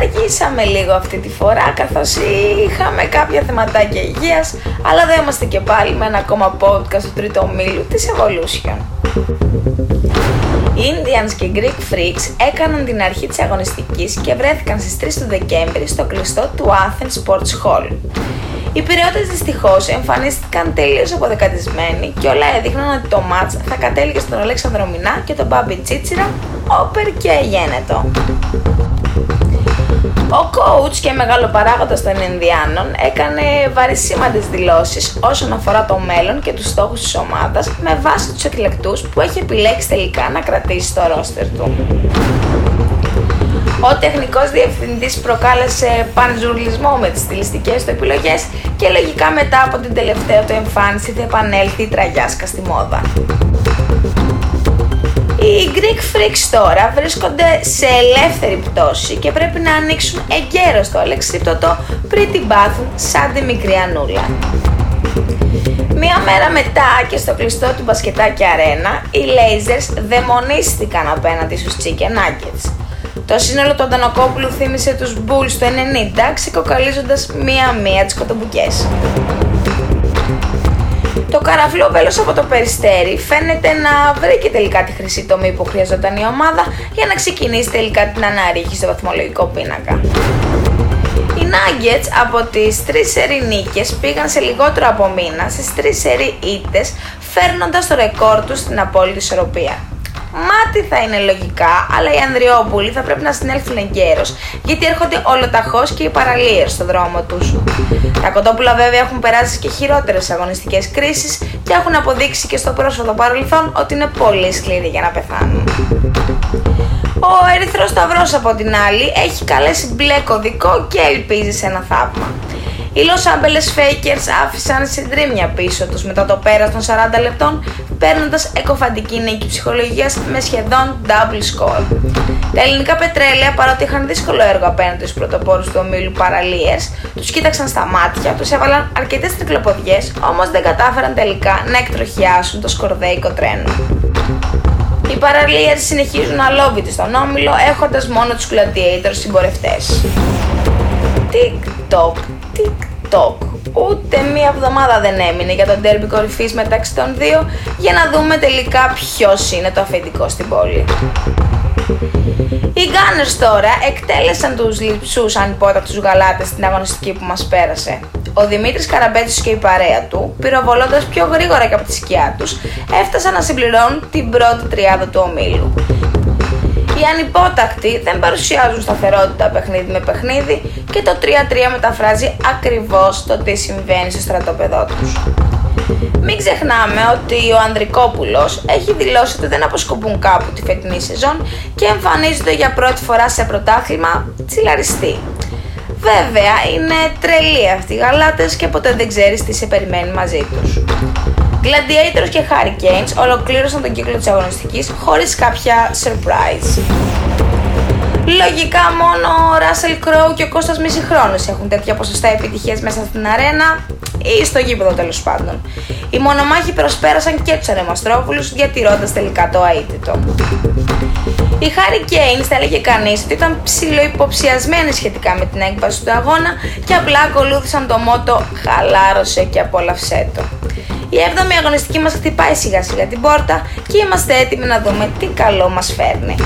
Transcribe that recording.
Αργήσαμε λίγο αυτή τη φορά καθώς είχαμε κάποια θεματάκια υγείας αλλά δεν είμαστε και πάλι με ένα ακόμα podcast του τρίτου ομίλου της Evolution. Οι Indians και Greek Freaks έκαναν την αρχή της αγωνιστικής και βρέθηκαν στις 3 του Δεκέμβρη στο κλειστό του Athens Sports Hall. Οι πυρεώτες δυστυχώς εμφανίστηκαν τελείως αποδεκατισμένοι και όλα έδειχναν ότι το μάτς θα κατέληγε στον Αλέξανδρο Μινά και τον Μπάμπι Τσίτσιρα, όπερ και γένετο. Ο coach και μεγάλο παράγοντα των Ινδιάνων έκανε βαρισίμαντες δηλώσεις όσον αφορά το μέλλον και τους στόχους της ομάδας με βάση τους εκλεκτούς που έχει επιλέξει τελικά να κρατήσει στο ρόστερ του. Ο τεχνικός διευθυντής προκάλεσε πανζουρλισμό με τις στιλιστικές του επιλογές και λογικά μετά από την τελευταία του εμφάνιση θα επανέλθει η τραγιάσκα στη μόδα. Οι Greek Freaks τώρα βρίσκονται σε ελεύθερη πτώση και πρέπει να ανοίξουν εγκαίρως το αλεξίπτωτο πριν την πάθουν σαν τη μικρή Ανούλα. Μία μέρα μετά και στο κλειστό του μπασκετάκι αρένα, οι Lasers δαιμονίστηκαν απέναντι στους Chicken Nuggets. Το σύνολο του Αντανοκόπουλου θύμισε τους Bulls το 90, ξεκοκαλίζοντας μία-μία τις κοτομπουκές. Το καραφλό βέλος από το περιστέρι φαίνεται να βρήκε τελικά τη χρυσή τομή που χρειαζόταν η ομάδα για να ξεκινήσει τελικά την αναρρίχη στο βαθμολογικό πίνακα. Οι Nuggets από τις τρεις σερί νίκες πήγαν σε λιγότερο από μήνα στις τρεις σερί ήττες φέρνοντας το ρεκόρ τους στην απόλυτη ισορροπία. Μάτι θα είναι λογικά, αλλά οι Ανδριόπουλοι θα πρέπει να συνέλθουν εγκαίρως, γιατί έρχονται ολοταχώς και οι παραλίες στο δρόμο τους. Τα κοτόπουλα βέβαια έχουν περάσει και χειρότερες αγωνιστικές κρίσεις και έχουν αποδείξει και στο πρόσφατο παρελθόν ότι είναι πολύ σκληροί για να πεθάνουν. Ο Ερυθρός Σταυρός από την άλλη έχει καλέσει μπλε κωδικό και ελπίζει σε ένα θαύμα. Οι Los Angeles Fakers άφησαν συντρίμια πίσω τους μετά το πέρας των 40 λεπτών παίρνοντας εκοφαντική νίκη ψυχολογίας με σχεδόν double score. Τα ελληνικά πετρέλαια παρότι είχαν δύσκολο έργο απέναντι στους πρωτοπόρους του ομίλου παραλίες, τους κοίταξαν στα μάτια, τους έβαλαν αρκετές τρικλοποδιές, όμως δεν κατάφεραν τελικά να εκτροχιάσουν το σκορδέικο τρένο. Οι παραλίες συνεχίζουν αλόβητοι στον όμιλο έχοντας μόνο τους gladiators συμπορευτές. TikTok TikTok. Ούτε μία εβδομάδα δεν έμεινε για τον τέρμπι κορυφής μεταξύ των δύο για να δούμε τελικά ποιος είναι το αφεντικό στην πόλη. Οι Gunners τώρα εκτέλεσαν τους λειψούς ανυπότακτους γαλάτες στην αγωνιστική που μας πέρασε. Ο Δημήτρης Καραμπέτσης και η παρέα του, πυροβολώντας πιο γρήγορα και από τη σκιά τους, έφτασαν να συμπληρώνουν την πρώτη τριάδα του ομίλου. Οι ανυπότακτοι δεν παρουσιάζουν σταθερότητα παιχνίδι με παιχνίδι και το 3-3 μεταφράζει ακριβώς το τι συμβαίνει στο στρατόπεδό τους. Μην ξεχνάμε ότι ο Ανδρικόπουλος έχει δηλώσει ότι δεν αποσκοπούν κάπου τη φετινή σεζόν και εμφανίζονται για πρώτη φορά σε πρωτάθλημα τσιλαριστή. Βέβαια είναι τρελοί αυτοί οι γαλάτες και ποτέ δεν ξέρεις τι σε περιμένει μαζί τους. Gladiators και Hurricanes ολοκλήρωσαν τον κύκλο της αγωνιστικής χωρίς κάποια surprise. Λογικά μόνο ο Russell Crowe και ο Κώστας Μισηχρόνος έχουν τέτοια ποσοστά επιτυχίας μέσα στην αρένα ή στο γήπεδο τέλος πάντων. Οι μονομάχοι προσπέρασαν και τους Ανεμαστρόπουλους διατηρώντας τελικά το αίτητο. Οι Hurricanes θα έλεγε κανείς ότι ήταν ψηλοϊποψιασμένοι σχετικά με την έκβαση του αγώνα και απλά ακολούθησαν το μότο «Χαλάρωσε και απόλαυσέ το». Η 7η αγωνιστική μας χτυπάει σιγά σιγά την πόρτα και είμαστε έτοιμοι να δούμε τι καλό μας φέρνει.